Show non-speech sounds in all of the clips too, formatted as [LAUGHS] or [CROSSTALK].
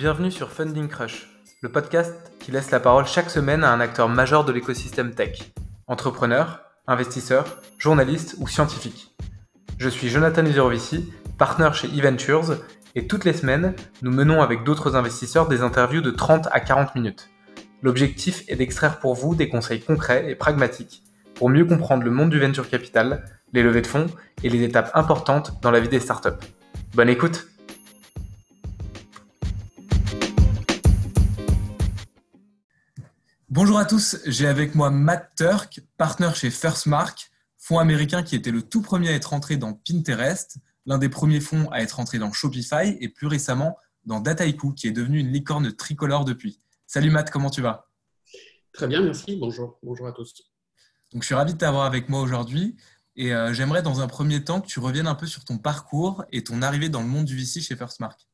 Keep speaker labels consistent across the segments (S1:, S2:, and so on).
S1: Bienvenue sur Funding Crush, le podcast qui laisse la parole chaque semaine à un acteur majeur de l'écosystème tech. Entrepreneur, investisseur, journaliste ou scientifique. Je suis Jonathan Uzerovici, partenaire chez eVentures, et toutes les semaines, nous menons avec d'autres investisseurs des interviews de 30 à 40 minutes. L'objectif est d'extraire pour vous des conseils concrets et pragmatiques pour mieux comprendre le monde du venture capital, les levées de fonds et les étapes importantes dans la vie des startups. Bonne écoute Bonjour à tous, j'ai avec moi Matt Turk, partenaire chez FirstMark, fonds américain qui était le tout premier à être entré dans Pinterest, l'un des premiers fonds à être entré dans Shopify et plus récemment dans Dataiku qui est devenu une licorne tricolore depuis. Salut Matt, comment tu vas?
S2: Très bien, merci. Bonjour. Bonjour à tous.
S1: Donc, je suis ravi de t'avoir avec moi aujourd'hui. Et euh, j'aimerais dans un premier temps que tu reviennes un peu sur ton parcours et ton arrivée dans le monde du VC chez FirstMark.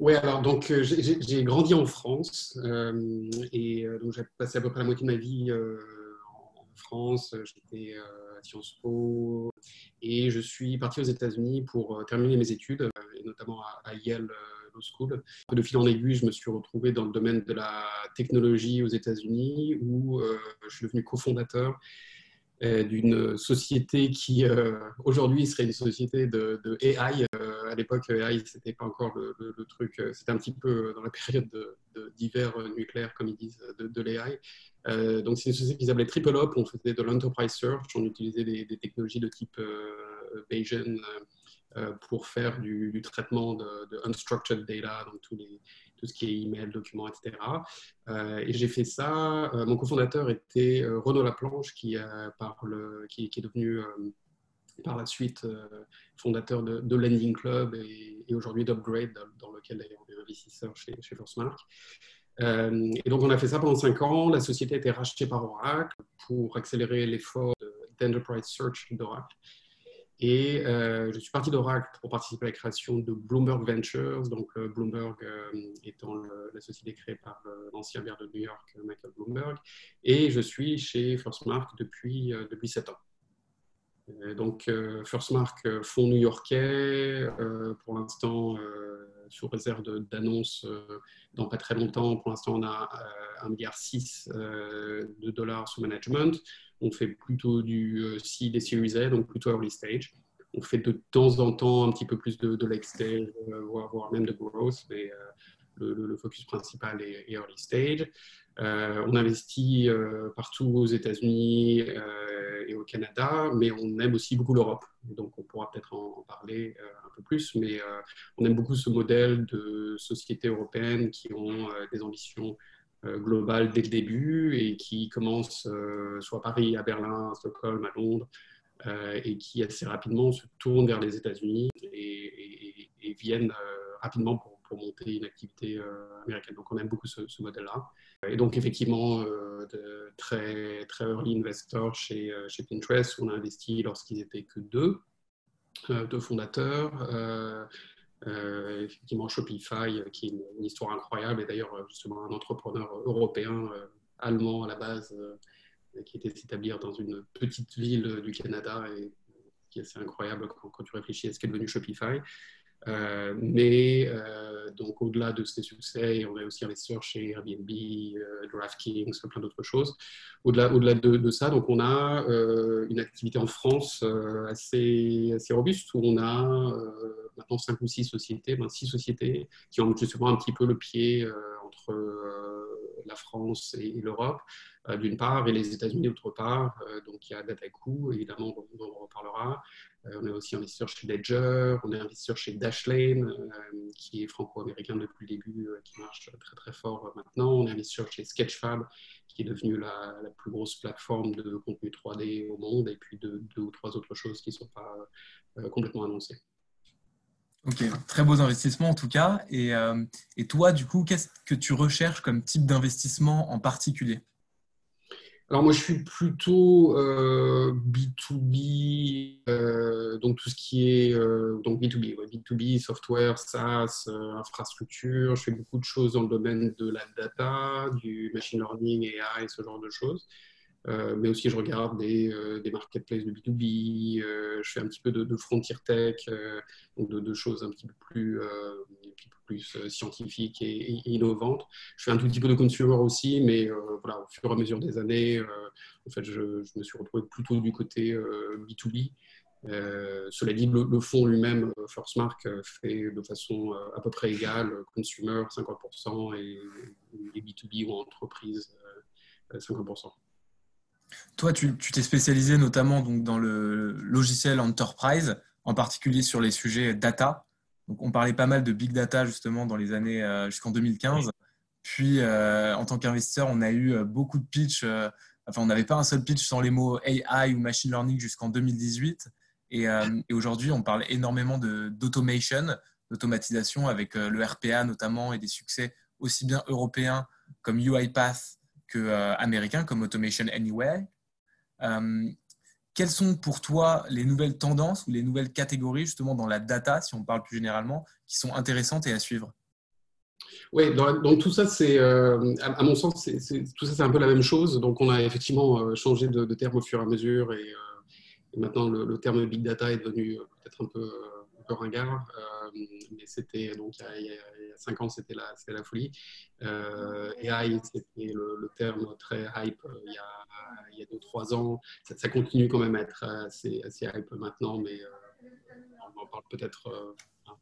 S2: Oui, alors donc euh, j'ai grandi en France euh, et donc j'ai passé à peu près la moitié de ma vie en France. J'étais à Sciences Po et je suis parti aux États-Unis pour terminer mes études, notamment à Yale School. De fil en aiguille, je me suis retrouvé dans le domaine de la technologie aux États-Unis où euh, je suis devenu cofondateur euh, d'une société qui euh, aujourd'hui serait une société de, AI. À l'époque, AI, c'était pas encore le, truc, c'était un petit peu dans la période d'hiver nucléaire, comme ils disent, de, l'AI. donc, c'est une société qui s'appelait Triple Up. On faisait de l'enterprise search, on utilisait des, technologies de type Bayesian euh, pour faire du, traitement de, unstructured data, donc tout ce qui est email, documents, etc. Euh, et j'ai fait ça. Euh, mon cofondateur était Renaud Laplanche, qui, par qui, est devenu par la suite fondateur de, de, Lending Club et, aujourd'hui d'Upgrade, dans, lequel on est investisseur chez, chez Firstmark. et donc, on a fait ça pendant cinq ans. La société a été rachetée par Oracle pour accélérer l'effort d'enterprise search d'Oracle. Et euh, je suis parti d'Oracle pour participer à la création de Bloomberg Ventures, donc euh, Bloomberg euh, étant la société créée par l'ancien maire de New York, Michael Bloomberg. Et je suis chez FirstMark depuis, depuis 7 ans. Donc FirstMark, fonds new-yorkais, pour l'instant sous réserve d'annonces dans pas très longtemps. Pour l'instant, on a 1,6 milliard de dollars sous management. On fait plutôt du euh, seed et Series A, donc plutôt early stage. On fait de temps en temps un petit peu plus de, de stage, euh, voire, même de growth, mais euh, le, focus principal est, early stage. on investit partout aux États-Unis et au Canada, mais on aime aussi beaucoup l'Europe. Donc on pourra peut-être en, parler un peu plus, mais on aime beaucoup ce modèle de sociétés européennes qui ont des ambitions euh, global dès le début et qui commence euh, soit à Paris, à Berlin, à Stockholm, à Londres, euh, et qui assez rapidement se tournent vers les États-Unis et, viennent rapidement pour, monter une activité américaine. Donc on aime beaucoup ce, modèle-là. Et donc effectivement, de très, très early investor chez, chez Pinterest, on a investi lorsqu'ils étaient que deux, deux fondateurs. Euh, effectivement, Shopify, euh, qui est une, histoire incroyable, et d'ailleurs, euh, justement, un entrepreneur européen, allemand à la base, qui était s'établir dans une petite ville du Canada, et qui est assez incroyable quand, quand tu réfléchis à ce qu'est devenu Shopify. Euh, mais euh, donc au-delà de ces succès, on a aussi investisseur chez Airbnb, euh, DraftKings, plein d'autres choses. Au-delà, de, ça, donc on a une activité en France assez, assez robuste où on a maintenant cinq ou six sociétés, ben, six sociétés qui ont justement un petit peu le pied entre la France et, l'Europe, d'une part, et les États-Unis d'autre part. donc il y a Dataiku, évidemment, on en reparlera. Euh, on est aussi investisseur chez Ledger, on est investisseur chez Dashlane, euh, qui est franco-américain depuis le début, euh, qui marche très très fort maintenant. On est investisseur chez Sketchfab, qui est devenu la, plus grosse plateforme de contenu 3D au monde, et puis deux, ou trois autres choses qui ne sont pas complètement annoncées.
S1: Ok, très beaux investissements en tout cas. Et, et toi, du coup, qu'est-ce que tu recherches comme type d'investissement en particulier?
S2: Alors moi, je suis plutôt B2B, euh, euh, donc tout ce qui est euh, donc B2B, B2B, software, SaaS, infrastructure. Je fais beaucoup de choses dans le domaine de la data, du machine learning, AI, ce genre de choses. Mais aussi je regarde des, des marketplaces de B2B, je fais un petit peu de, de frontier tech, donc de, choses un petit peu plus, scientifiques et, innovantes. Je fais un tout petit peu de consumer aussi, mais voilà, au fur et à mesure des années, en fait, je, me suis retrouvé plutôt du côté B2B. Euh, cela dit, le, fonds lui-même, euh, First Mark, euh, fait de façon à peu près égale, consumer 50% et, B2B ou entreprise 50%.
S1: Toi, tu t'es spécialisé notamment donc, dans le logiciel enterprise, en particulier sur les sujets data. Donc, on parlait pas mal de big data justement dans les années jusqu'en 2015. Puis, en tant qu'investisseur, on a eu beaucoup de pitch. enfin, on n'avait pas un seul pitch sans les mots AI ou machine learning jusqu'en 2018. Euh, et, aujourd'hui, on parle énormément d'automation, d'automatisation avec euh, le RPA notamment et des succès aussi bien européens comme UiPath que euh, comme Automation Anywhere. quelles sont pour toi les nouvelles tendances ou les nouvelles catégories justement dans la data, si on parle plus généralement, qui sont intéressantes et à suivre?
S2: Oui, donc tout ça, c'est, à, mon sens, tout ça, c'est un peu la même chose. Donc, on a effectivement changé de, terme au fur et à mesure et maintenant, le, terme big data est devenu euh, peut-être un peu, euh, peu ringard, euh, mais c'était donc il y, a, cinq ans, c'était la, la folie. AI, c'était le, terme très hype il y a, il y a deux, trois ans. Ça, continue quand même à être assez, hype maintenant, mais on en parle peut-être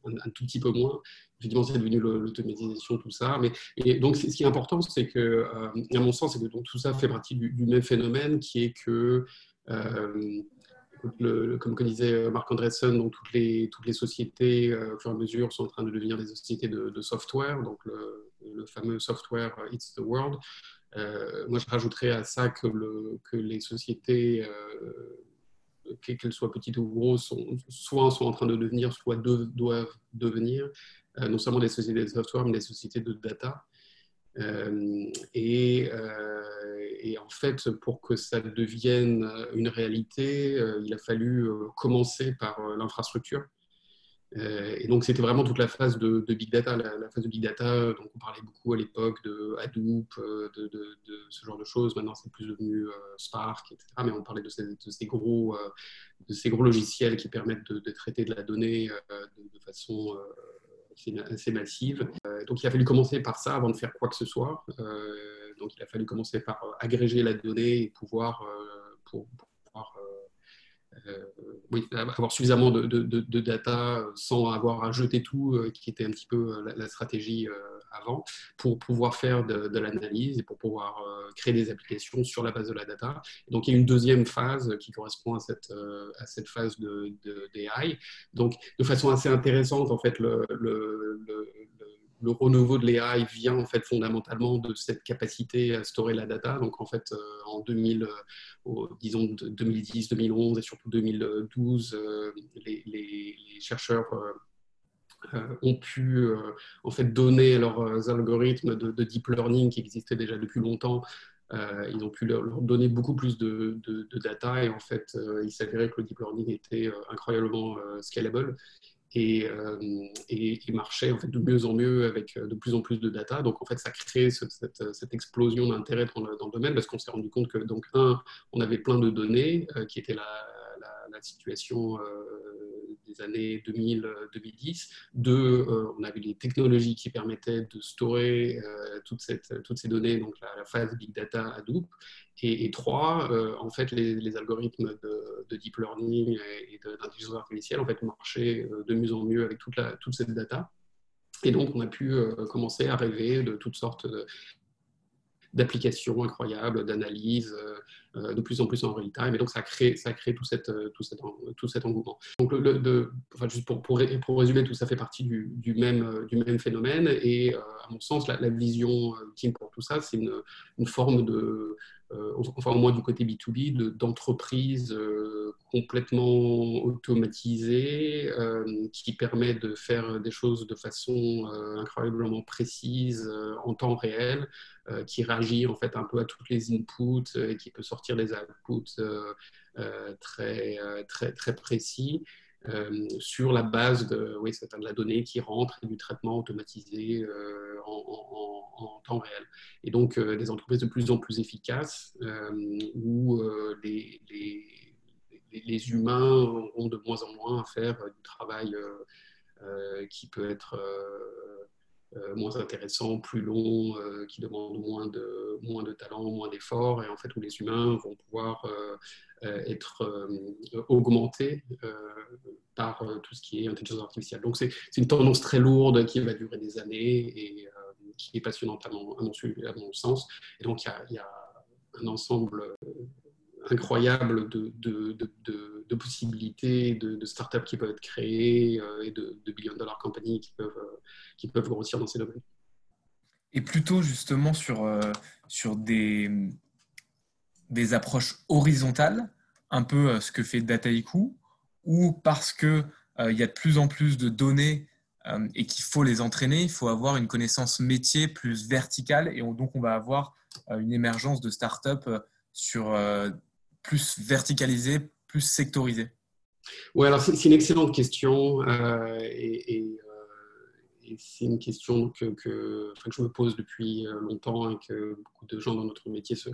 S2: un, tout petit peu moins. Évidemment, c'est devenu l'automatisation, tout ça. Mais et donc, ce qui est important, c'est que, à mon sens, c'est que donc, tout ça fait partie du, même phénomène qui est que comme disait euh, Marc Andreessen, toutes les, sociétés, euh, au fur et à mesure, sont en train de devenir des sociétés de, software, donc le, fameux software euh, It's the World. moi, je rajouterais à ça que, que les sociétés, qu'elles soient petites ou grosses, sont, soit sont en train de devenir, soit doivent devenir, non seulement des sociétés de software, mais des sociétés de data. Et et en fait, pour que ça devienne euh, une réalité, euh, il a fallu euh, commencer par l'infrastructure. Et donc, c'était vraiment toute la phase de, big data. La, phase de big data, donc on parlait beaucoup à l'époque de Hadoop, de, ce genre de choses. Maintenant, c'est plus devenu Spark, etc. Mais on parlait de ces, gros, de ces gros logiciels qui permettent de, traiter de la donnée de, façon assez massive. donc, il a fallu commencer par ça avant de faire quoi que ce soit. Donc, il a fallu commencer par euh, agréger la donnée et pouvoir, euh, pour, euh, oui, avoir suffisamment de, data sans avoir à jeter tout, qui était un petit peu la, stratégie avant, pour pouvoir faire de, l'analyse et pour pouvoir créer des applications sur la base de la data. donc, il y a une deuxième phase qui correspond à cette, à cette phase de, d'AI. Donc, de façon assez intéressante, en fait, le renouveau de l'AI vient en fait fondamentalement de cette capacité à storer la data. Donc en fait, euh, en 2000, euh, disons 2010, 2011 et surtout 2012, euh, les, chercheurs ont pu en fait donner leurs algorithmes de, deep learning qui existaient déjà depuis longtemps. ils ont pu leur, donner beaucoup plus de, de data et en fait, il s'avérait que le deep learning était incroyablement scalable et, euh, marchait en fait de mieux en mieux avec euh, de plus en plus de data. Donc en fait, ça crée cette, cette, explosion d'intérêt dans, le domaine parce qu'on s'est rendu compte que donc un, on avait plein de données euh, qui étaient la, situation des années 2000-2010. Deux, on avait des technologies qui permettaient de storer toute cette, toutes ces données, donc la, phase big data Hadoop. Et, trois, euh, en fait, les, algorithmes de, deep learning et, d'intelligence artificielle en fait, marchaient euh, de mieux en mieux avec toute, la, toute cette data. Et donc, on a pu euh, commencer à rêver de toutes sortes d'applications incroyables, d'analyses, de plus en plus en real time. Et donc, ça crée, ça crée tout, cette, tout, cet, tout cet engouement. Donc, le, de, enfin, juste pour, pour, pour, résumer, tout ça fait partie du, du, même, du même phénomène. Et à mon sens, la, vision ultime pour tout ça, c'est une, une, forme de, euh, enfin au moins du côté B2B, d'entreprises euh, complètement automatisées euh, qui permet de faire des choses de façon incroyablement précise en temps réel, qui réagit en fait un peu à toutes les inputs et qui peut sortir des outputs très, très, très précis. sur la base de, oui, de la donnée qui rentre et du traitement automatisé en, temps réel. Et donc, des entreprises de plus en plus efficaces où les, les, les, humains auront de moins en moins à faire du travail qui peut être euh, moins intéressant, plus long, euh, qui demande moins de, moins de talent, moins d'efforts, et en fait où les humains vont pouvoir euh, être augmentés par tout ce qui est intelligence artificielle. Donc c'est une tendance très lourde qui va durer des années et qui est passionnante à mon, sens. Et donc il y a, un ensemble incroyable de, de, de, possibilités, de, startups qui peuvent être créées et de, billion dollar companies qui peuvent qui peuvent grossir dans ces domaines.
S1: Et plutôt justement sur, euh, sur des, des approches horizontales, un peu euh, ce que fait Dataiku, ou parce qu'il euh, y a de plus en plus de données et qu'il faut les entraîner, il faut avoir une connaissance métier plus verticale et donc on va avoir une émergence de startups sur plus verticalisées, plus sectorisées.
S2: Oui, alors c'est une excellente question et c'est une question que, je me pose depuis euh, longtemps et que beaucoup de gens dans notre métier se,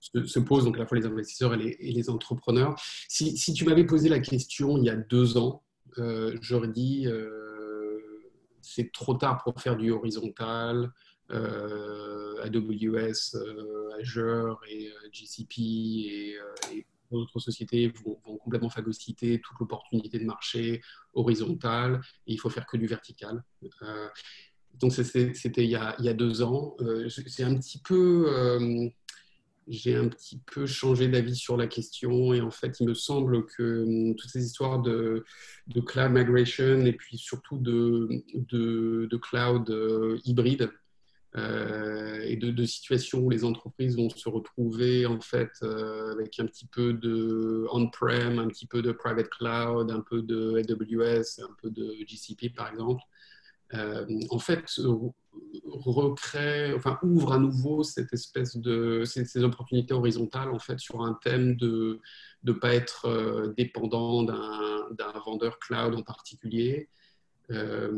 S2: se, posent, donc à la fois les investisseurs et les, entrepreneurs. Si, tu m'avais posé la question il y a deux ans, euh, j'aurais dit euh, c'est trop tard pour faire du horizontal. AWS, Azure et GCP et, d'autres sociétés vont, complètement phagocyter toute l'opportunité de marché horizontal et il faut faire que du vertical. Euh, donc c'était il, y a deux ans. Euh, j'ai un petit peu euh, changé d'avis sur la question et en fait, il me semble que hum, toutes ces histoires de, cloud migration et puis surtout de, cloud hybride euh, et de, situations où les entreprises vont se retrouver en fait euh, avec un petit peu de on-prem, un petit peu de private cloud, un peu de AWS, un peu de GCP par exemple. Euh, en fait, recrée, enfin, ouvre à nouveau cette espèce de ces, opportunités horizontales en fait sur un thème de ne pas être dépendant d'un vendeur cloud en particulier, euh,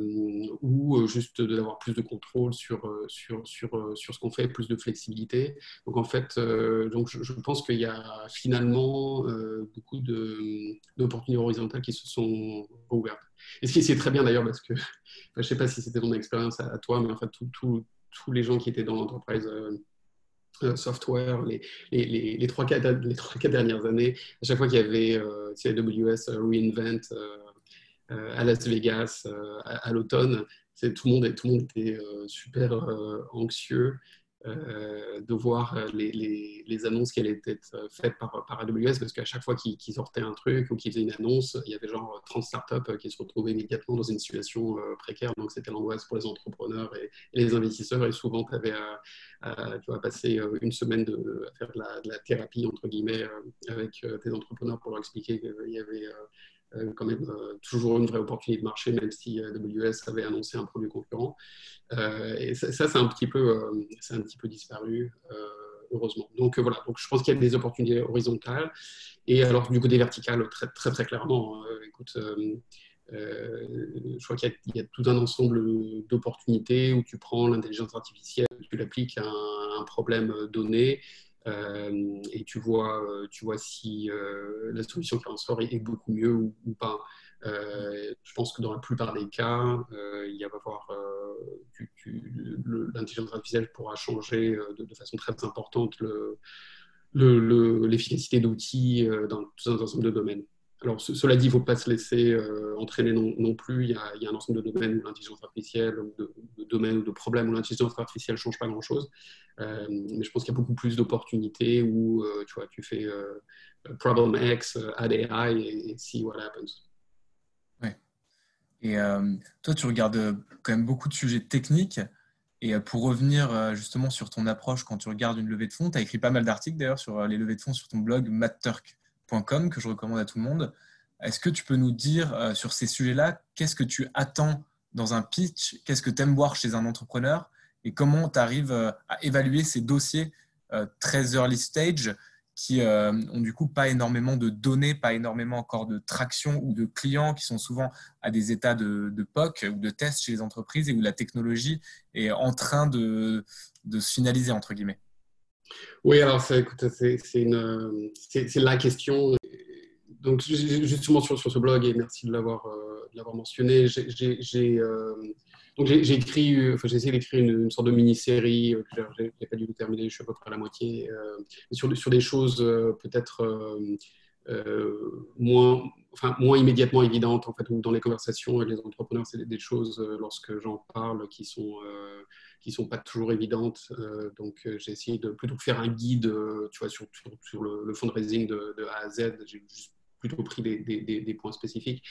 S2: ou euh, juste d'avoir plus de contrôle sur, euh, sur, sur, sur ce qu'on fait, plus de flexibilité. Donc en fait, donc je, pense qu'il y a finalement beaucoup d'opportunités horizontales qui se sont ouvertes. Et ce qui est très bien d'ailleurs, parce que [LAUGHS] je ne sais pas si c'était ton expérience à, toi, mais en fait, tous les gens qui étaient dans l'entreprise software les, les, les, les, quatre, dernières années, à chaque fois qu'il y avait euh, AWS Reinvent, euh, à Las Vegas euh, à, l'automne. Tout le, monde, tout le monde était euh, super anxieux de voir les, annonces qui allaient être faites par, AWS parce qu'à chaque fois qu'ils sortaient un truc ou qu'ils faisaient une annonce, il y avait genre 30 startups qui se retrouvaient immédiatement dans une situation précaire. Donc c'était l'angoisse pour les entrepreneurs et, les investisseurs. Et souvent, tu avais à, passer une semaine à faire de la, de la, thérapie, entre guillemets, avec tes entrepreneurs pour leur expliquer qu'il y avait euh, quand même euh, toujours une vraie opportunité de marché, même si AWS avait annoncé un produit concurrent. Euh, et ça, c'est un petit peu, un petit peu disparu heureusement. Donc voilà, donc je pense qu'il y a des opportunités horizontales. Et alors du côté vertical, très, très clairement, écoute, je crois qu'il y, a tout un ensemble d'opportunités où tu prends l'intelligence artificielle, tu l'appliques à un, problème donné euh, et tu vois, euh, tu vois si euh, la solution qui en sort est, beaucoup mieux ou, pas. je pense que dans la plupart des cas, il va avoir l'intelligence artificielle pourra changer de, façon très importante l'efficacité d'outils dans tout un ensemble de domaines. Alors, cela dit, il ne faut pas se laisser euh, entraîner non, plus. Il y, a, un ensemble de domaines où l'intelligence artificielle, ou de, domaines ou de problèmes où l'intelligence artificielle ne change pas grand-chose. Euh, mais je pense qu'il y a beaucoup plus d'opportunités où euh, tu, fais problem X, add AI et, see what happens.
S1: Ouais. Et toi, tu regardes quand même beaucoup de sujets techniques. Et pour revenir justement sur ton approche quand tu regardes une levée de fonds, tu as écrit pas mal d'articles d'ailleurs sur les levées de fonds sur ton blog Que je recommande à tout le monde. Est-ce que tu peux nous dire euh, sur ces sujets-là, qu'est-ce que tu attends dans un pitch? Qu'est-ce que tu aimes voir chez un entrepreneur? Et comment tu arrives euh, à évaluer ces dossiers euh, très early stage qui ont du coup pas énormément de données, pas énormément encore de traction ou de clients qui sont souvent à des états de, POC ou de tests chez les entreprises et où la technologie est en train de, de se finaliser, entre guillemets?
S2: Oui, alors c'est la question. Donc justement sur, ce blog, et merci de l'avoir euh, mentionné, j'ai j'ai euh, essayé d'écrire une, sorte de mini-série euh, que j'ai pas dû terminer, je suis à peu près à la moitié, euh, sur, sur des choses peut-être moins, enfin moins immédiatement évidentes en fait, ou dans les conversations avec les entrepreneurs, c'est des, choses lorsque j'en parle qui sont qui sont pas toujours évidentes. donc j'ai essayé de plutôt que faire un guide, tu vois, sur, sur, le, fundraising de, de, A à Z, j'ai juste plutôt pris des, points spécifiques.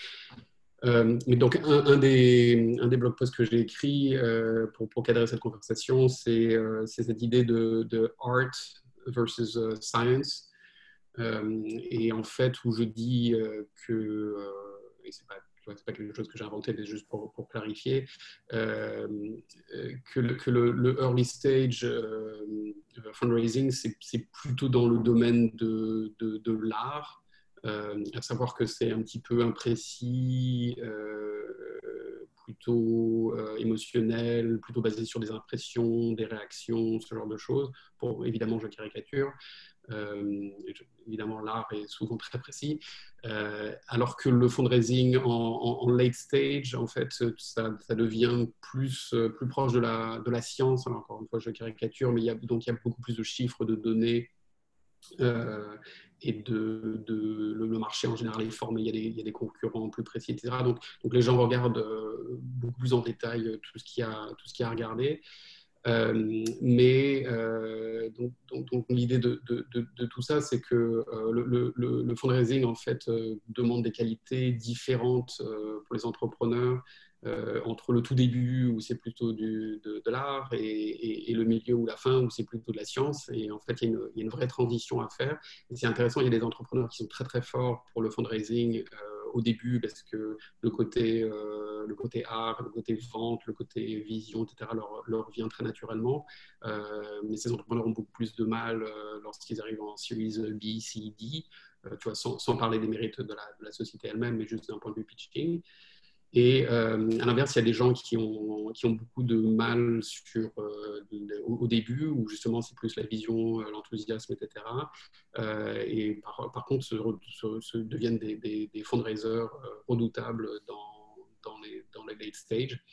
S2: Euh, mais donc, un, des, un, blog posts que j'ai écrit euh, pour, cadrer cette conversation, c'est euh, cette idée de, de, art versus science. et en fait, où je dis que, et c'est pas, pas quelque chose que j'ai inventé, mais juste pour, pour clarifier, que, le, que le, early stage fundraising, c'est plutôt dans le domaine de, de, l'art euh, à savoir que c'est un petit peu imprécis, euh, plutôt euh, émotionnel, plutôt basé sur des impressions, des réactions, ce genre de choses. Pour, évidemment, je caricature. Évidemment, l'art est souvent très précis. alors que le fundraising en, en, late stage, en fait, ça, devient plus, plus proche de la, de la science. Alors, encore une fois, je caricature, mais il y a, donc il y a beaucoup plus de chiffres, de données euh, et de, le, marché en général est formé, il y, a des, il y, a des, concurrents plus précis, etc. Donc, donc les gens regardent euh, beaucoup plus en détail euh, tout ce qu'il a, tout ce qu'il y a à regarder. Mais donc, donc, l'idée de, tout ça, c'est que le, le, fundraising en fait demande des qualités différentes pour les entrepreneurs euh, entre le tout début où c'est plutôt de, l'art et, le milieu ou la fin où c'est plutôt de la science. Et en fait, il y, a une, vraie transition à faire. Et c'est intéressant, il y a des entrepreneurs qui sont très très forts pour le fundraising euh, au début parce que le côté, euh, le côté art, le côté vente, le côté vision, etc. leur, vient très naturellement. mais ces entrepreneurs ont beaucoup plus de mal lorsqu'ils arrivent en Series B, C, D. tu vois, sans, sans, parler des mérites de la, de la société elle-même, mais juste d'un point de vue pitching. Et euh, à l'inverse, il y a des gens qui ont, beaucoup de mal euh, au, début, où justement c'est plus la vision, euh, l'enthousiasme, etc. et par, contre, se, deviennent des, fundraisers redoutables dans, dans, les, dans les late stage.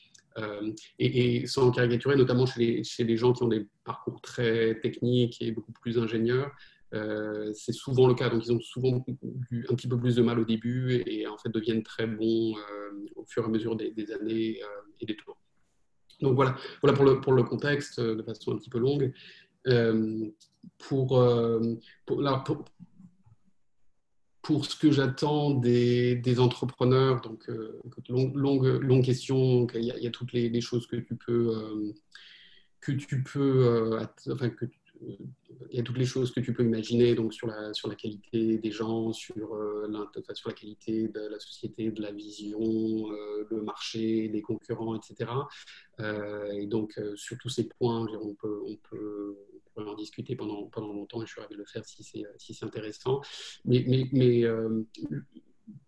S2: et, et, sans caricaturer, notamment chez les, chez les gens qui ont des parcours très techniques et beaucoup plus ingénieurs, euh, c'est souvent le cas. Donc, ils ont souvent eu un petit peu plus de mal au début et, en fait deviennent très bons euh, au fur et à mesure des, années euh, et des tours. Donc voilà, voilà pour, le, pour le contexte de façon un petit peu longue. pour, pour, ce que j'attends des, des, entrepreneurs, donc longue, longue, question, il y, a, toutes les, les, choses que tu peux, que tu peux, enfin, que il y a toutes les choses que tu peux imaginer donc sur la, qualité des gens, sur, euh, sur la qualité de la société, de la vision, euh, le marché, les concurrents, etc. Euh, et donc, sur tous ces points, on peut, on peut, en discuter pendant, longtemps et je suis ravi de le faire si c'est intéressant. Mais,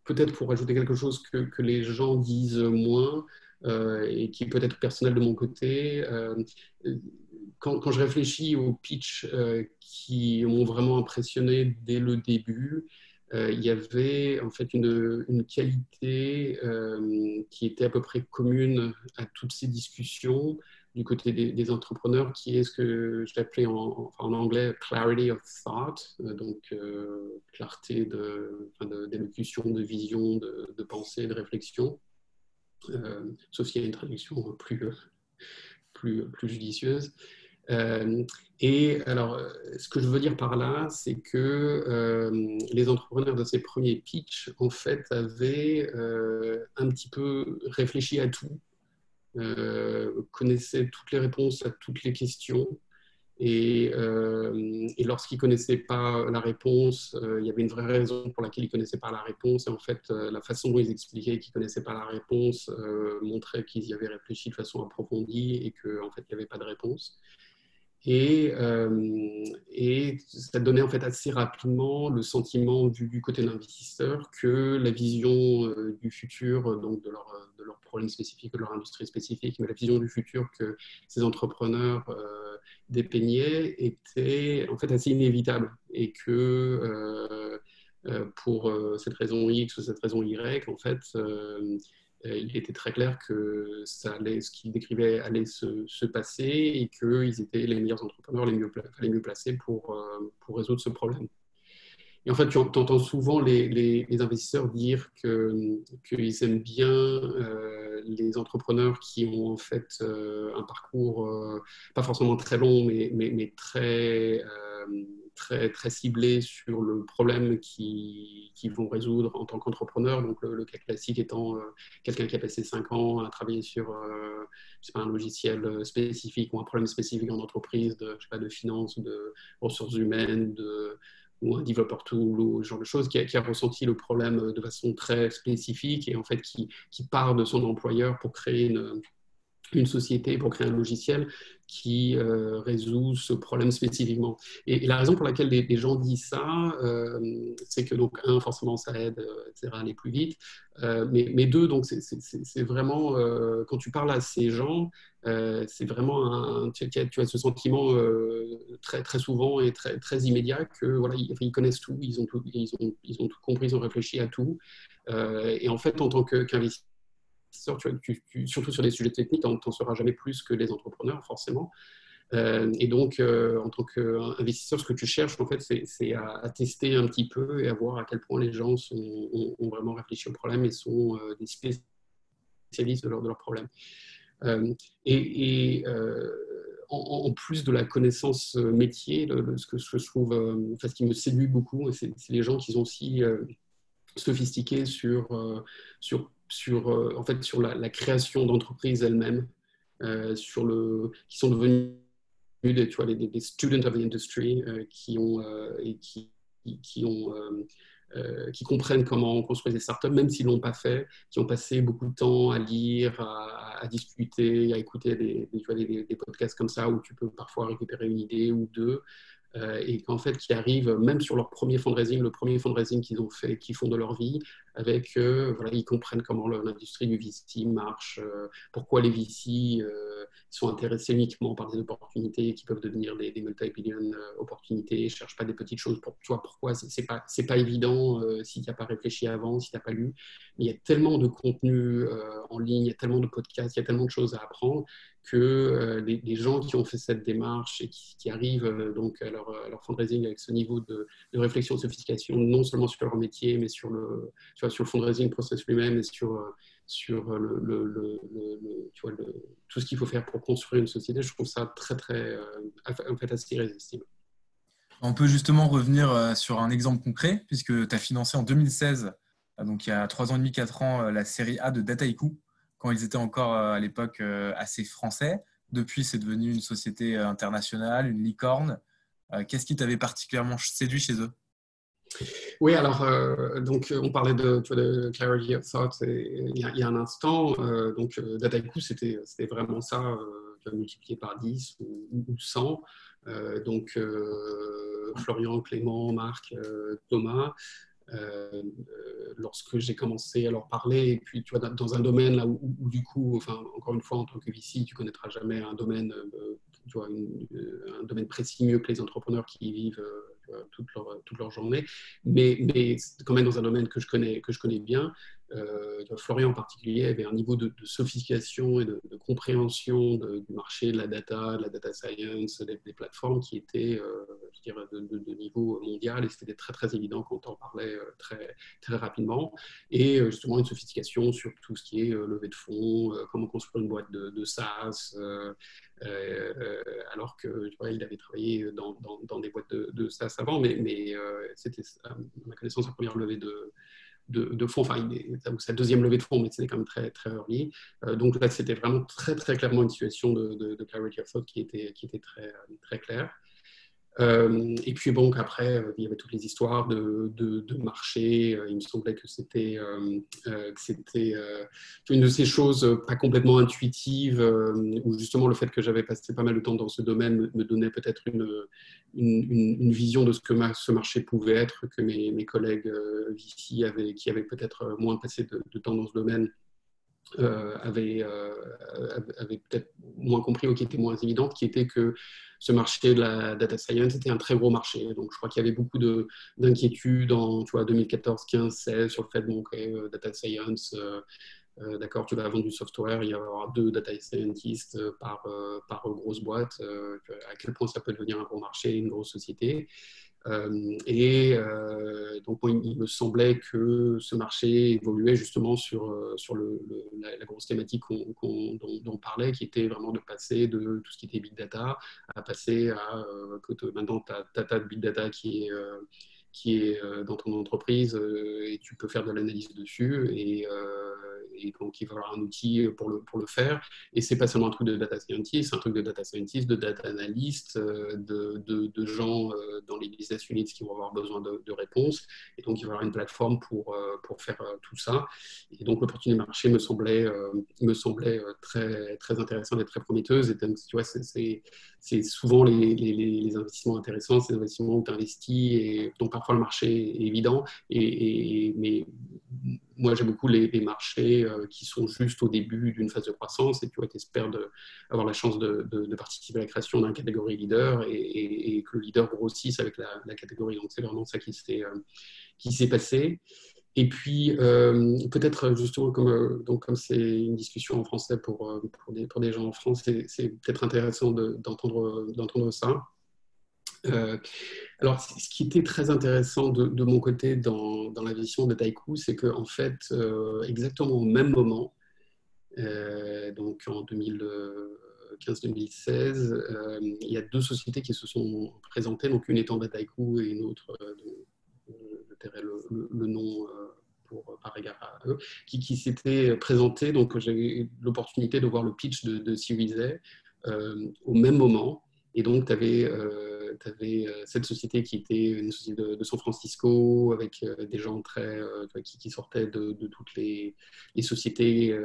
S2: peut-être pour ajouter quelque chose que, que les gens disent moins, et qui est peut-être personnel de mon côté, quand, je réfléchis aux pitchs euh, qui m'ont vraiment impressionné dès le début, euh, il y avait en fait une, qualité euh, qui était à peu près commune à toutes ces discussions du côté des, entrepreneurs, qui est ce que je l'appelais en, en, anglais clarity of thought, donc clarté d'élocution, de, vision, de, pensée, de réflexion, sauf s'il y a une traduction plus, plus judicieuse. Euh, et alors, ce que je veux dire par là, c'est que euh, les entrepreneurs de ces premiers pitchs, en fait, avaient euh, un petit peu réfléchi à tout, connaissaient toutes les réponses à toutes les questions. Et, et lorsqu'ils ne connaissaient pas la réponse, il y avait une vraie raison pour laquelle ils ne connaissaient pas la réponse. Et en fait, la façon dont ils expliquaient qu'ils ne connaissaient pas la réponse montrait qu'ils y avaient réfléchi de façon approfondie et qu'en en fait, il n'y avait pas de réponse. Et, et, ça donnait en fait assez rapidement le sentiment du, côté de l'investisseur que la vision du futur, donc de leur, de leurs problèmes spécifiques, de leur industrie spécifique, mais la vision du futur que ces entrepreneurs dépeignaient était en fait assez inévitable. Et que euh, pour euh, cette raison X ou cette raison Y, en fait, euh, il était très clair que ce qu'ils décrivaient allait se, se passer et qu'ils étaient les meilleurs entrepreneurs, les mieux, placés pour, pour résoudre ce problème. Et en fait, tu entends souvent les, investisseurs dire qu'ils aiment bien les entrepreneurs qui ont en fait un parcours pas forcément très long, mais très très, très ciblés sur le problème qu'ils qui vont résoudre en tant qu'entrepreneur. Donc, le, cas classique étant euh, quelqu'un qui a passé 5 ans à travailler sur euh, pas, un logiciel euh, spécifique ou un problème spécifique en entreprise, de, je sais pas, de finance, de ressources humaines, de, ou un développeur tool ou ce genre de choses, qui a, qui a, ressenti le problème de façon très spécifique et en fait qui, qui part de son employeur pour créer une, une société pour créer un logiciel qui euh, résout ce problème spécifiquement. Et, la raison pour laquelle les, gens disent ça, euh, c'est que donc un forcément ça aide, euh, etc. à aller plus vite, mais, deux donc c'est vraiment quand tu parles à ces gens, c'est vraiment un, tu, tu, as ce sentiment très très souvent et très très immédiat que voilà ils, connaissent tout, ils ont tout, ils ont, ils ont tout compris, ils ont réfléchi à tout, et en fait en tant qu'investisseur surtout sur des sujets techniques, tu n'en sauras jamais plus que les entrepreneurs, forcément. Euh, et donc, euh, en tant qu'investisseur, ce que tu cherches, en fait, c'est à, tester un petit peu et à voir à quel point les gens ont, vraiment réfléchi au problème et sont euh, des spécialistes de leur, de leur problème. et, en, plus de la connaissance métier, ce que je trouve, ce qui me séduit beaucoup, c'est les gens qui sont aussi sophistiqués sur, sur sur, euh, en fait, sur la, création d'entreprises elles-mêmes, euh, sur le, qui sont devenus des, tu vois, des, des students of the industry euh, qui ont, et qui, qui ont qui comprennent comment construire des startups, même s'ils ne l'ont pas fait, qui ont passé beaucoup de temps à lire, à, discuter, à écouter des, des, des, podcasts comme ça où tu peux parfois récupérer une idée ou deux, et qu'en fait, qui arrivent, même sur leur premier fundraising, le premier fundraising qu'ils ont fait, qu'ils font de leur vie, avec eux. Voilà, ils comprennent comment l'industrie du VC marche, euh, pourquoi les VC euh, sont intéressés uniquement par des opportunités qui peuvent devenir des, multi-billion euh, opportunités, ne cherchent pas des petites choses pour toi. Pourquoi? C'est pas, pas évident si tu n'as pas réfléchi avant, si tu n'as pas lu. Mais il y a tellement de contenu en ligne, il y a tellement de podcasts, il y a tellement de choses à apprendre que les, gens qui ont fait cette démarche et qui, arrivent donc à leur, fundraising avec ce niveau de, réflexion, de sophistication, non seulement sur leur métier, mais sur le, sur le fundraising process lui-même et sur, euh, sur le, le, tu vois, tout ce qu'il faut faire pour construire une société, je trouve ça très, très, euh, en fait, assez irrésistible.
S1: On peut justement revenir euh, sur un exemple concret, puisque tu as financé en 2016, donc il y a 3 ans et demi, 4 ans, la série A de Dataiku, quand ils étaient encore à l'époque assez français. Depuis, c'est devenu une société internationale, une licorne. Qu'est-ce qui t'avait particulièrement séduit chez eux?
S2: Oui, alors, euh, donc, on parlait de, clarity of thought il, y a, un instant. Euh, donc, euh, Dataiku, c'était vraiment ça, multiplié par 10 ou, 100. donc, Florian, Clément, Marc, Thomas. lorsque j'ai commencé à leur parler, et puis tu vois, dans un domaine là où, du coup, encore une fois, en tant que VC, tu connaîtras jamais un domaine, vois, un domaine précis mieux que les entrepreneurs qui y vivent euh, toute, leur, toute leur journée, mais, mais quand même dans un domaine que je connais, que je connais bien. Euh, Florian en particulier avait un niveau de, sophistication et de, compréhension du marché de la data, de la data science, des, plateformes qui était euh, de, niveau mondial et c'était très évident quand on parlait très, très rapidement. Et justement une sophistication sur tout ce qui est levée de fonds, comment construire une boîte de, SaaS, alors que il avait travaillé dans, des boîtes de, de SaaS avant, mais, euh, c'était, à ma connaissance, sa première levée de, de, fonds, enfin, sa deuxième levée de fonds, mais c'était quand même très, très early. Euh, donc là, c'était vraiment très, très clairement une situation de, de, clarity of thought qui était, très claire. Euh, et puis bon, après, euh, il y avait toutes les histoires de, marché. Euh, il me semblait que c'était une de ces choses pas complètement intuitives, où justement le fait que j'avais passé pas mal de temps dans ce domaine me, donnait peut-être une, vision de ce que ce marché pouvait être, que mes, collègues ici qui avaient peut-être moins passé de temps dans ce domaine euh, euh, avait peut-être moins compris ou qui était moins évidente, qui était que ce marché de la data science était un très gros marché. Donc, je crois qu'il y avait beaucoup d'inquiétudes en tu vois, 2014, 15, 16 sur le fait de manquer euh, data science. D'accord, tu vas vendre du software, il y aura deux data scientists par, par grosse boîte. à quel point ça peut devenir un gros marché, une grosse société. Euh, et euh, donc, il me semblait que ce marché évoluait justement sur, euh, sur la, grosse thématique dont, on parlait, qui était vraiment de passer de tout ce qui était big data à passer à que maintenant, tu as, ta big data qui est qui est dans ton entreprise et tu peux faire de l'analyse dessus et, et, donc il va y avoir un outil pour le, pour le faire. Et c'est pas seulement un truc de data scientist, c'est un truc de data scientist, de data analyst, de, de, de gens dans les business units qui vont avoir besoin de, réponses. Et donc il va y avoir une plateforme pour, pour faire tout ça. Et donc l'opportunité de marché me semblait, me semblait très, très intéressante et très prometteuse. Et donc, tu vois c'est souvent les, investissements intéressants, c'est les investissements où tu investis et donc parfois le marché est évident, et, mais moi j'aime beaucoup les, marchés euh, qui sont juste au début d'une phase de croissance et tu vois, espères avoir la chance de, participer à la création d'un catégorie leader et, que le leader grossisse avec la, catégorie. Donc c'est vraiment ça qui s'est euh, passé. Et puis, euh, peut-être justement, comme donc comme c'est une discussion en français pour, pour, des, pour des gens en France, c'est peut-être intéressant d'entendre d'entendre ça. Euh, alors, ce qui était très intéressant de, mon côté dans, dans, la vision de Taiku, c'est qu'en en fait, euh, exactement au même moment, euh, donc en 2015-2016, il y a deux sociétés qui se sont présentées, donc une étant Dataiku et une autre, je le, nom pour, par égard à eux, qui, qui s'étaient présentées. Donc, j'ai eu l'opportunité de voir le pitch de, de Series au même moment. Et donc, tu avais euh, cette société qui était une société de, San Francisco avec euh, des gens très, euh, qui, sortaient de, toutes les, sociétés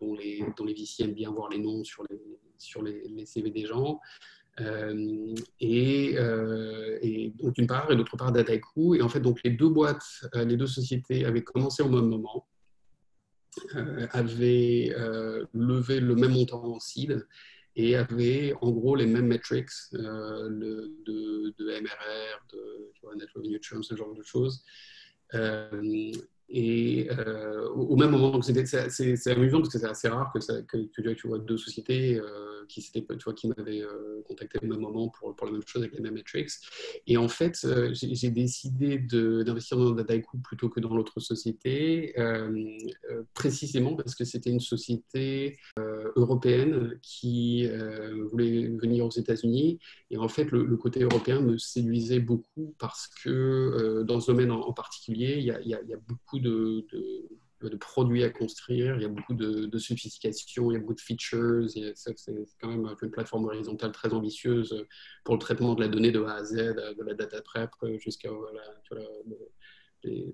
S2: dont, les, dont les aiment bien voir les noms sur les, sur les, CV des gens. Et, donc d'une part, et d'autre part Dataiku. Et en fait, donc les deux boîtes, les deux sociétés avaient commencé au même moment, avaient levé le même montant en seed et avait en gros les mêmes metrics euh, de, de, MRR, de tu vois, Net Revenue Churn, ce genre de choses. Euh, et euh, au même moment, c'est amusant parce que c'est assez rare que, tu vois deux sociétés euh, qui, tu vois, qui m'avaient euh, contacté au même moment pour, pour, la même chose avec les mêmes metrics. Et en fait, j'ai décidé d'investir dans Dataiku plutôt que dans l'autre société, précisément parce que c'était une société européenne qui voulait venir aux États-Unis. Et en fait, le, côté européen me séduisait beaucoup parce que dans ce domaine en, particulier, il y, a, il y a beaucoup de, de, produits à construire, il y a beaucoup de, sophistication, il y a beaucoup de features. C'est quand même une plateforme horizontale très ambitieuse pour le traitement de la donnée de A à Z, de la data prep jusqu'à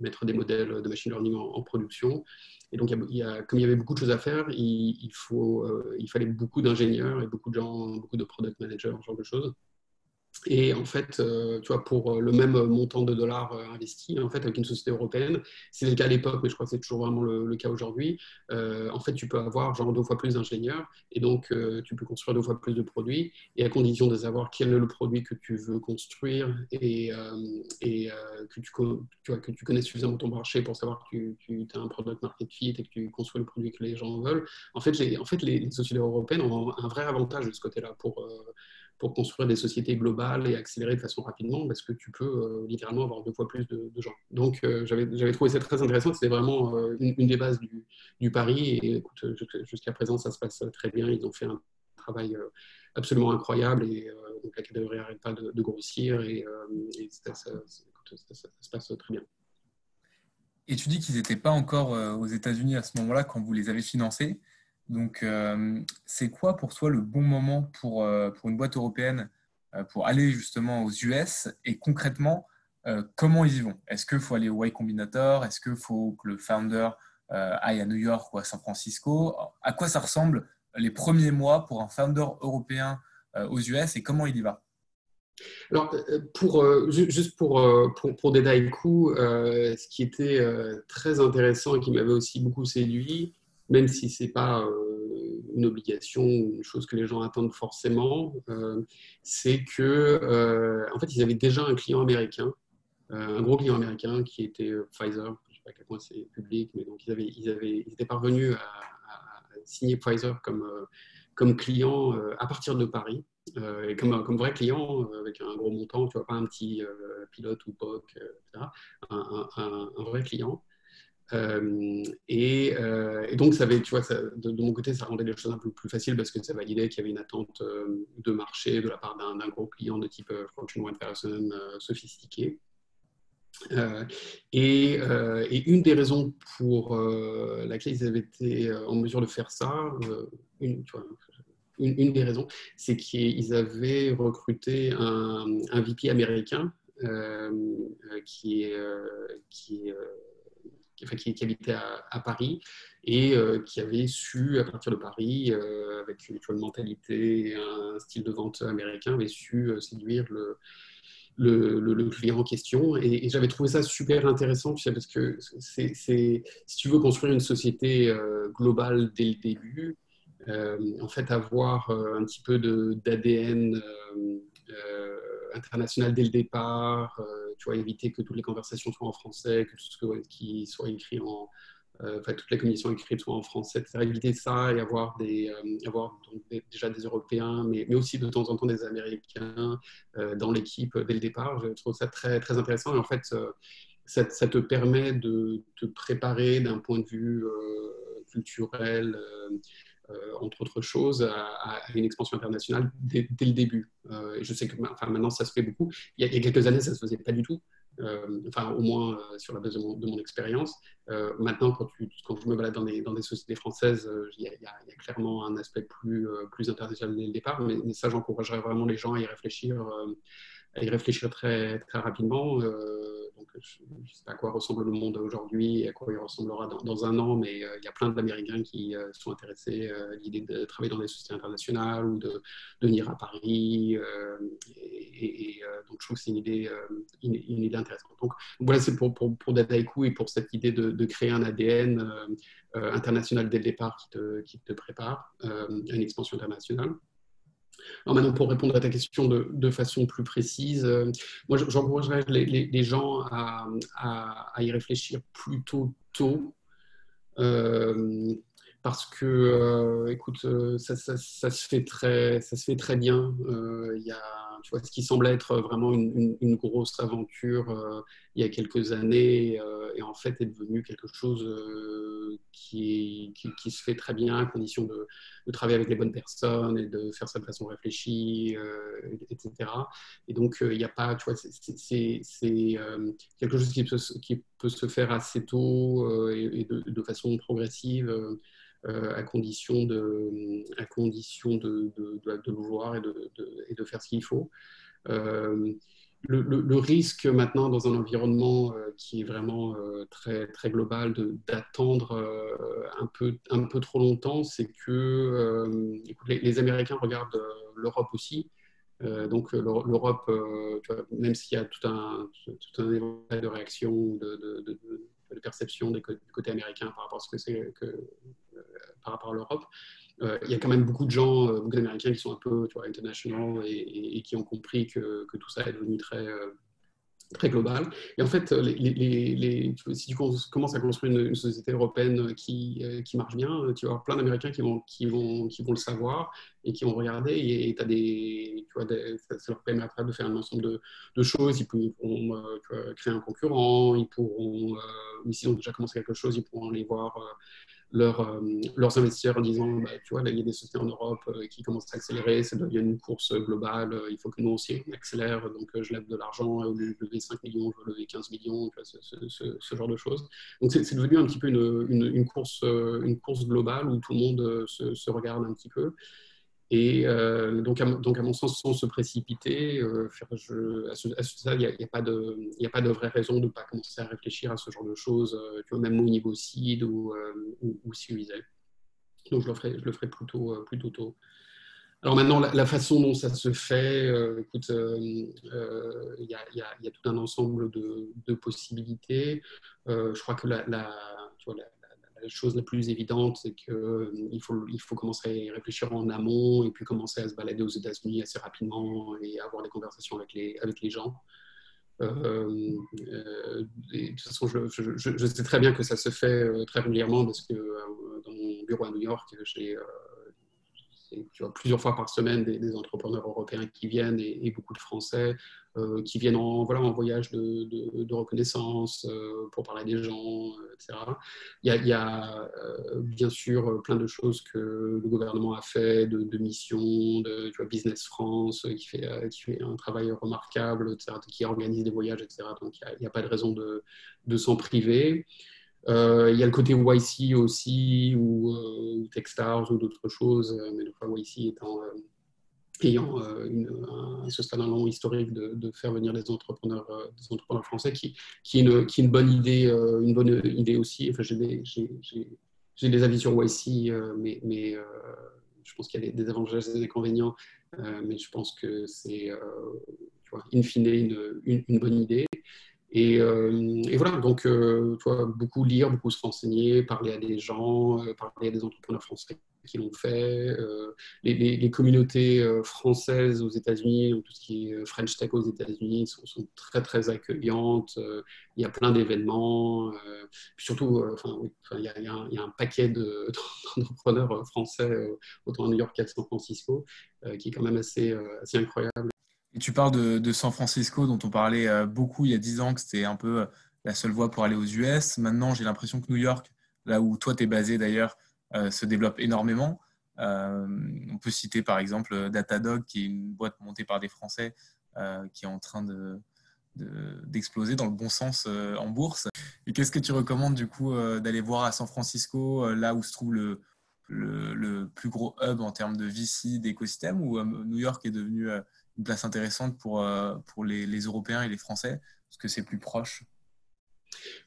S2: mettre des modèles de machine learning en, production. Et donc, comme il y avait beaucoup de choses à faire, il, faut, euh, il fallait beaucoup d'ingénieurs et beaucoup de gens, beaucoup de product managers, ce genre de choses. Et en fait, euh, tu vois, pour euh, le même montant de dollars euh, investi, en fait, avec une société européenne, c'est le cas à l'époque, mais je crois que c'est toujours vraiment le, cas aujourd'hui. en fait, tu peux avoir genre deux fois plus d'ingénieurs et donc tu peux construire deux fois plus de produits et à condition de savoir quel est le produit que tu veux construire et, que, tu, tu connais suffisamment ton marché pour savoir que tu, tu as un product market fit et que tu construis le produit que les gens veulent. En fait, en fait les, les sociétés européennes ont un vrai avantage de ce côté-là pour pour construire des sociétés globales et accélérer de façon rapidement parce que tu peux euh, littéralement avoir deux fois plus de, gens. Donc euh, j'avais trouvé ça très intéressant, c'était vraiment euh, une, des bases du, pari et jusqu'à présent ça se passe très bien, ils ont fait un travail absolument incroyable et donc la catégorie n'arrête pas de, grossir et, ça, se passe très bien.
S1: Et tu dis qu'ils n'étaient pas encore aux États-Unis à ce moment-là quand vous les avez financés. Donc, euh, c'est quoi pour toi le bon moment pour, euh, pour une boîte européenne pour aller justement aux US et concrètement, comment ils y vont? Est-ce qu'il faut aller au Y Combinator? Est-ce qu'il faut que le founder aille à New York ou à San Francisco? À quoi ça ressemble les premiers mois pour un founder européen aux US et comment il y va?
S2: Alors, euh, pour, euh, juste pour, euh, pour, pour des ce qui était très intéressant et qui m'avait aussi beaucoup séduit, même si ce n'est pas une obligation une chose que les gens attendent forcément, c'est que en fait, ils avaient déjà un client américain, un gros client américain qui était Pfizer. Je ne sais pas à quel point c'est public, mais donc ils, avaient, ils, étaient parvenus à, signer Pfizer comme, comme client à partir de Paris. Euh, comme, comme vrai client euh, avec un gros montant, tu vois, pas un petit euh, pilote ou POC, etc. Un, vrai client. Et, donc, ça avait, tu vois, de, mon côté, ça rendait les choses un peu plus faciles parce que ça validait qu'il y avait une attente de marché de la part d'un gros client de type Fortune 1000 person sophistiqué. Et, une des raisons pour laquelle ils avaient été en mesure de faire ça, une, des raisons, c'est qu'ils avaient recruté un, VP américain euh, qui, euh, qui, qui, qui, habitait à, Paris et euh, qui avait su, à partir de Paris, avec une, mentalité, un style de vente américain, avait su séduire le, client en question. Et, j'avais trouvé ça super intéressant, parce que si tu veux construire une société globale dès le début, euh, en fait, avoir euh, un petit peu d'ADN euh, international dès le départ, tu vois, éviter que toutes les conversations soient en français, que tout ce qui soit écrit en, enfin, toutes les commissions écrites soient en français, etc. Éviter ça et avoir, des, avoir déjà des Européens, mais, mais, aussi de temps en temps des Américains dans l'équipe dès le départ. Je trouve ça très, très intéressant. Et en fait, ça, te permet de te préparer d'un point de vue culturel, euh, entre autres choses, à, une expansion internationale dès, le début. Euh, je sais que maintenant, ça se fait beaucoup. Il y, a, quelques années, ça ne se faisait pas du tout. Euh, enfin, au moins sur la base de mon, expérience. maintenant, quand, je me balade dans des, sociétés françaises, il y, a, clairement un aspect plus, plus international dès le départ, mais, mais ça, j'encouragerais vraiment les gens à y réfléchir à y réfléchir très, très rapidement. Euh, donc, je ne sais pas à quoi ressemble le monde aujourd'hui à quoi il ressemblera dans, un an, mais euh, il y a plein d'Américains qui euh, sont intéressés à l'idée de travailler dans des sociétés internationales ou de, venir à Paris. Et, donc, je trouve que c'est une idée, une, idée intéressante. Donc, voilà, c'est pour, pour, pour et pour cette idée de, créer un ADN international dès le départ qui te, qui te prépare à une expansion internationale. Alors maintenant, pour répondre à ta question de, façon plus précise, euh, moi, j'encouragerais les, les, gens à, y réfléchir plutôt tôt. Euh, parce que, euh, écoute, ça, se fait très, ça se fait très bien. Il y a tu vois, ce qui semblait être vraiment une, grosse aventure euh, il y a quelques années euh, et en fait est devenu quelque chose euh, qui, se fait très bien à condition de, travailler avec les bonnes personnes et de faire ça de façon réfléchie, etc. Et donc, il n'y a pas, tu vois, c'est quelque chose qui peut, se faire assez tôt et, de, façon progressive. Euh, à condition de, à condition de, de, de, le voir et de, et de faire ce qu'il faut. Euh, le, le, risque maintenant dans un environnement euh, qui est vraiment très, très global d'attendre un, peu, un peu trop longtemps, c'est que les, Américains regardent l'Europe aussi. donc l'Europe, même s'il y a tout un, tout un éventail de réactions, de, de perception du côté américain par rapport à ce que c'est que par rapport à l'Europe. Euh, il y a quand même beaucoup de gens, euh, beaucoup d'Américains qui sont un peu international et, qui ont compris que, que, tout ça est devenu très, euh, très global. Et en fait, les, les, si tu commences à construire une, société européenne qui, qui, marche bien, tu vas avoir plein d'Américains qui vont, qui, vont, qui vont le savoir et qui vont regarder. Et as des, tu vois, ça, leur permet après de faire un ensemble de, de choses. Ils pourront créer un concurrent, ils pourront, ou s'ils ont déjà commencé quelque chose, ils pourront aller voir euh, leurs investisseurs en disant bah, tu vois, là, il y a des sociétés en Europe euh, qui commencent à accélérer, ça devient une course globale, euh, il faut que nous aussi on accélère, donc je lève de l'argent, au lieu de lever 5 millions, je veux lever 15 millions, ce, genre de choses. Donc c'est devenu un petit peu une, course, une course globale où tout le monde se, regarde un petit peu. Et donc, à, donc, à mon sens, sans se précipiter, faire, je, à ce, stade, il n'y a, pas de, de vraie raison de ne pas commencer à réfléchir à ce genre de choses, tu vois, même au niveau CID ou, ou, ou Donc, je le ferai, je le ferai plutôt, plutôt tôt. Alors maintenant, la, façon dont ça se fait, euh, écoute, euh, euh, il y, a tout un ensemble de, possibilités. je crois que la, chose la plus évidente, c'est qu'il faut, il faut commencer à réfléchir en amont et puis commencer à se balader aux États-Unis assez rapidement et avoir des conversations avec les, avec les gens. de toute façon, je, sais très bien que ça se fait très régulièrement parce que dans mon bureau à New York, j'ai tu vois, plusieurs fois par semaine des, entrepreneurs européens qui viennent et, beaucoup de Français euh, qui viennent en, voilà, en voyage de, reconnaissance euh, pour parler des gens, euh, etc. Il y a, bien sûr plein de choses que le gouvernement a fait, de, missions, de tu vois, Business France qui fait, un travail remarquable, etc., qui organise des voyages, etc. Donc il n'y a, pas de raison de, s'en priver. Euh, il y a le côté YC aussi, ou, euh, ou Techstars, ou d'autres choses, euh, mais le fois YC étant, ayant une, un, ce stade un long historique de, faire venir des entrepreneurs, des français, qui, est une, bonne idée, une bonne idée aussi. Enfin, j'ai des, des, avis sur YC, mais, je pense qu'il y a des, avantages et des inconvénients, mais je pense que c'est, in fine, une bonne idée. Euh, et, voilà, donc euh, beaucoup lire, beaucoup se renseigner, parler à des gens, euh, parler à des entrepreneurs français qui l'ont fait. Les, communautés françaises aux États-Unis, tout ce qui est French Tech aux États-Unis, sont, très très accueillantes. il y a plein d'événements. surtout, il y, a un paquet [LAUGHS] d'entrepreneurs français, autant à New York qu'à San Francisco, qui est quand même assez, assez incroyable
S1: tu parles de, San Francisco, dont on parlait euh, beaucoup il y a 10 ans, que c'était un peu euh, la seule voie pour aller aux US. Maintenant, j'ai l'impression que New York, là où toi tu es basé d'ailleurs, euh, se développe énormément. on peut citer par exemple Datadog, qui est une boîte montée par des Français qui est en train de, d'exploser dans le bon sens en bourse. Et qu'est-ce que tu recommandes du coup d'aller voir à San Francisco, là où se trouve le, le, plus gros hub en termes de VC d'écosystème, ou New York est devenu une place intéressante pour, euh, les Européens et les Français, parce que c'est plus proche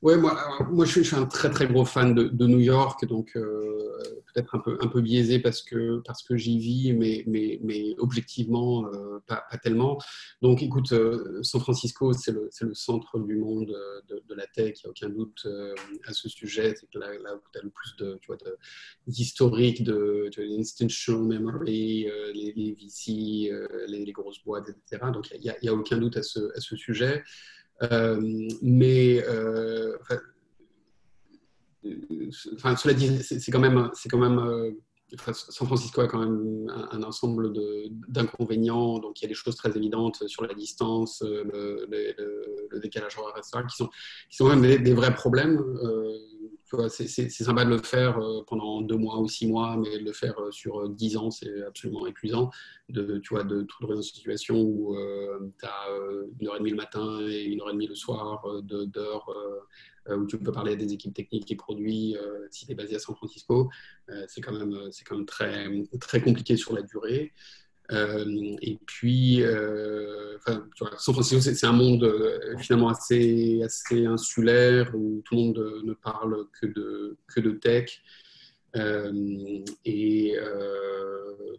S2: Ouais, moi, moi je, suis, un très très gros fan de, New York, donc euh, peut-être un peu, un peu biaisé parce que, parce que j'y vis, mais, mais, mais objectivement, euh, pas, tellement. Donc écoute, San Francisco, c'est le, le, centre du monde de, la tech, il n'y a aucun doute à ce sujet. C'est là, là, où tu as le plus de, tu vois, de, de institutional memory, les, les, VC, les, grosses boîtes, etc. Donc il n'y a, a, aucun doute à ce, à ce sujet. Euh, mais euh, enfin, cela dit, c'est quand même, c'est quand même euh, San Francisco a quand même un, ensemble d'inconvénients. Donc, il y a des choses très évidentes sur la distance, le, le, décalage horaire, etc., qui sont, qui sont même des, vrais problèmes. C'est sympa de le faire pendant deux mois ou six mois, mais de le faire sur dix ans, c'est absolument épuisant. De, tu vois, de te retrouver dans une situation où tu as une heure et demie le matin et une heure et demie le soir d'heures euh, où tu peux parler à des équipes techniques et produits euh, si tu es basé à San Francisco. Euh, c'est quand même, quand même très, très compliqué sur la durée. Et puis, San Francisco, c'est un monde finalement assez, assez insulaire où tout le monde ne parle que de, que de tech. et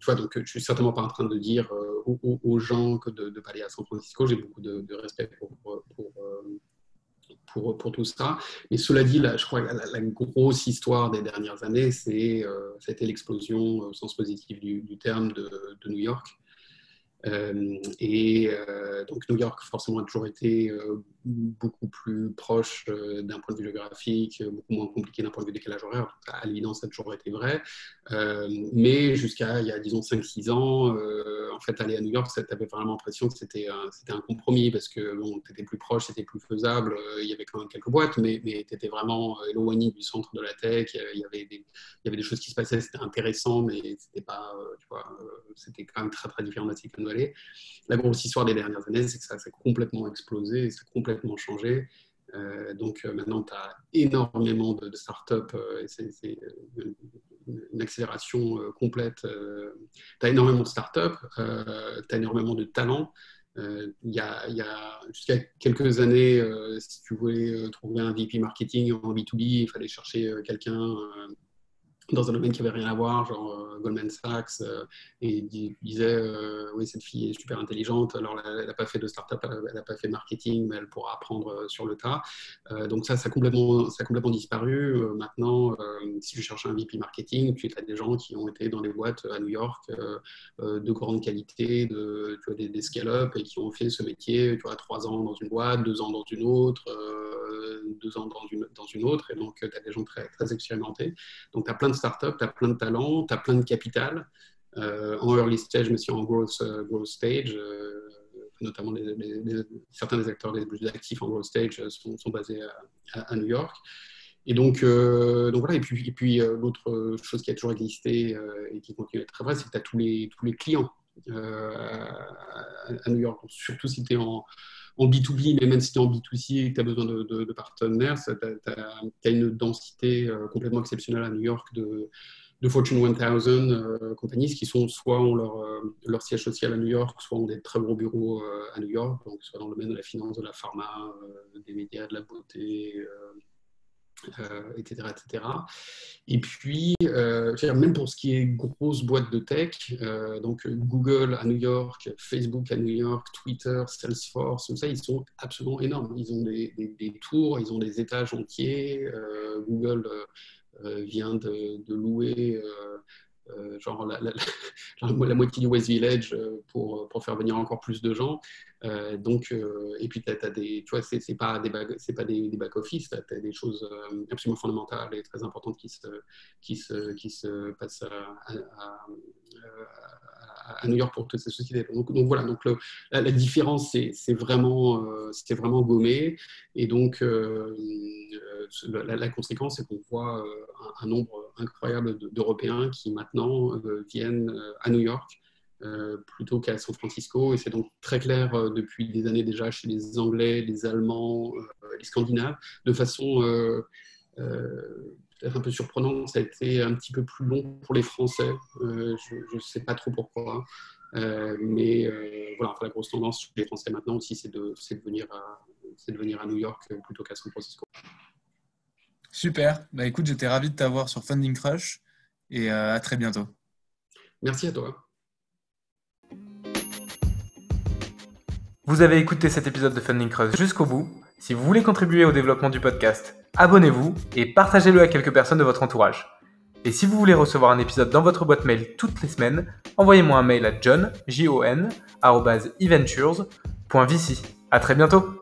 S2: tu vois, donc je suis certainement pas en train de dire aux, gens que de ne pas aller à San Francisco. J'ai beaucoup de, respect pour, pour, pour, tout ça. Mais cela dit, je crois que la, grosse histoire des dernières années, c'est, euh, c'était l'explosion, au sens positif du, terme, de, New York. Euh, et euh, donc New York, forcément, a toujours été euh, beaucoup plus proche d'un point de vue géographique, beaucoup moins compliqué d'un point de vue décalage horaire. À l'évidence, ça a toujours été vrai. mais jusqu'à, il y a, disons, 5-6 ans, en fait, aller à New York, tu avais vraiment l'impression que c'était un, compromis parce que bon, tu étais plus proche, c'était plus faisable. Il y avait quand même quelques boîtes, mais, mais tu étais vraiment éloigné du centre de la tech. Il y avait des, choses qui se passaient, c'était intéressant, mais c'était pas, tu vois, c'était quand même très, très différent de Silicon Valley. La grosse histoire des dernières années, c'est que ça s'est complètement explosé, ça a changé. Euh, donc euh, maintenant, tu as énormément de, startups. Euh, une accélération complète. tu as énormément de startups, tu as énormément de talents. il y a, a jusqu'à quelques années, si tu voulais trouver un VP marketing en B2B, il fallait chercher quelqu'un dans un domaine qui n'avait rien à voir, genre euh, Goldman Sachs, euh, et disait euh, Oui, cette fille est super intelligente, alors elle n'a pas fait de start-up, elle n'a pas fait de marketing, mais elle pourra apprendre sur le tas. donc, ça, ça a complètement, ça complètement disparu. maintenant, si tu cherches un VP marketing, tu as des gens qui ont été dans des boîtes à New York de grande qualité, de, tu vois, des, des scale-up, et qui ont fait ce métier, tu vois, trois ans dans une boîte, deux ans dans une autre, deux ans dans une, dans une autre, et donc tu as des gens très, très expérimentés. Donc, tu as plein de startup, tu as plein de talents, tu as plein de capital. Euh, en early stage, mais aussi en growth, euh, stage. Euh, notamment certains des acteurs les plus actifs en growth stage sont, basés à, New York. Et donc, donc voilà, et puis, et puis l'autre chose qui a toujours existé et qui continue à être très vrai, c'est que tu as tous les, tous les clients à, New York, surtout si tu es en, en B2B, mais même si tu es en B2C et que tu as besoin de, partenaires, tu as, une densité euh, complètement exceptionnelle à New York de, Fortune 1000 euh, compagnies qui sont soit ont leur, euh, leur, siège social à New York, soit ont des très gros bureaux à New York, donc soit dans le domaine de la finance, de la pharma, des médias, de la beauté, euh, etc. Et puis, euh, même pour ce qui est grosse boîte de tech, euh, donc Google à New York, Facebook à New York, Twitter, Salesforce, tout ça, ils sont absolument énormes. Ils ont des, tours, ils ont des étages entiers. Google vient de louer euh, genre [LAUGHS] la, la, moitié du West Village euh, pour, pour, faire venir encore plus de gens. Euh, donc, et puis, tu as, des, tu vois, c'est pas des pas des, des back office, tu as, des choses absolument fondamentales et très importantes qui se, qui se, qui se passent à, New York pour toutes ces sociétés. Donc, voilà, donc la, différence, c'est vraiment, c'était vraiment gommé. Et donc, la, conséquence, c'est qu'on voit un, nombre incroyable d'Européens qui maintenant euh, viennent euh, à New York euh, plutôt qu'à San Francisco. Et c'est donc très clair depuis des années déjà chez les Anglais, les Allemands, les Scandinaves, de façon peut-être un peu surprenante. Ça a été un petit peu plus long pour les Français. je ne sais pas trop pourquoi. mais voilà, la grosse tendance chez les Français maintenant aussi, c'est de, de, venir à, de venir à New York plutôt qu'à San Francisco.
S1: Super. Bah écoute, j'étais ravi de t'avoir sur Funding Crush et euh, à très bientôt.
S2: Merci à toi.
S1: Vous avez écouté cet épisode de Funding Crush jusqu'au bout. Si vous voulez contribuer au développement du podcast, abonnez-vous et partagez-le à quelques personnes de votre entourage. Et si vous voulez recevoir un épisode dans votre boîte mail toutes les semaines, envoyez-moi un mail à john, j -O -N, À très bientôt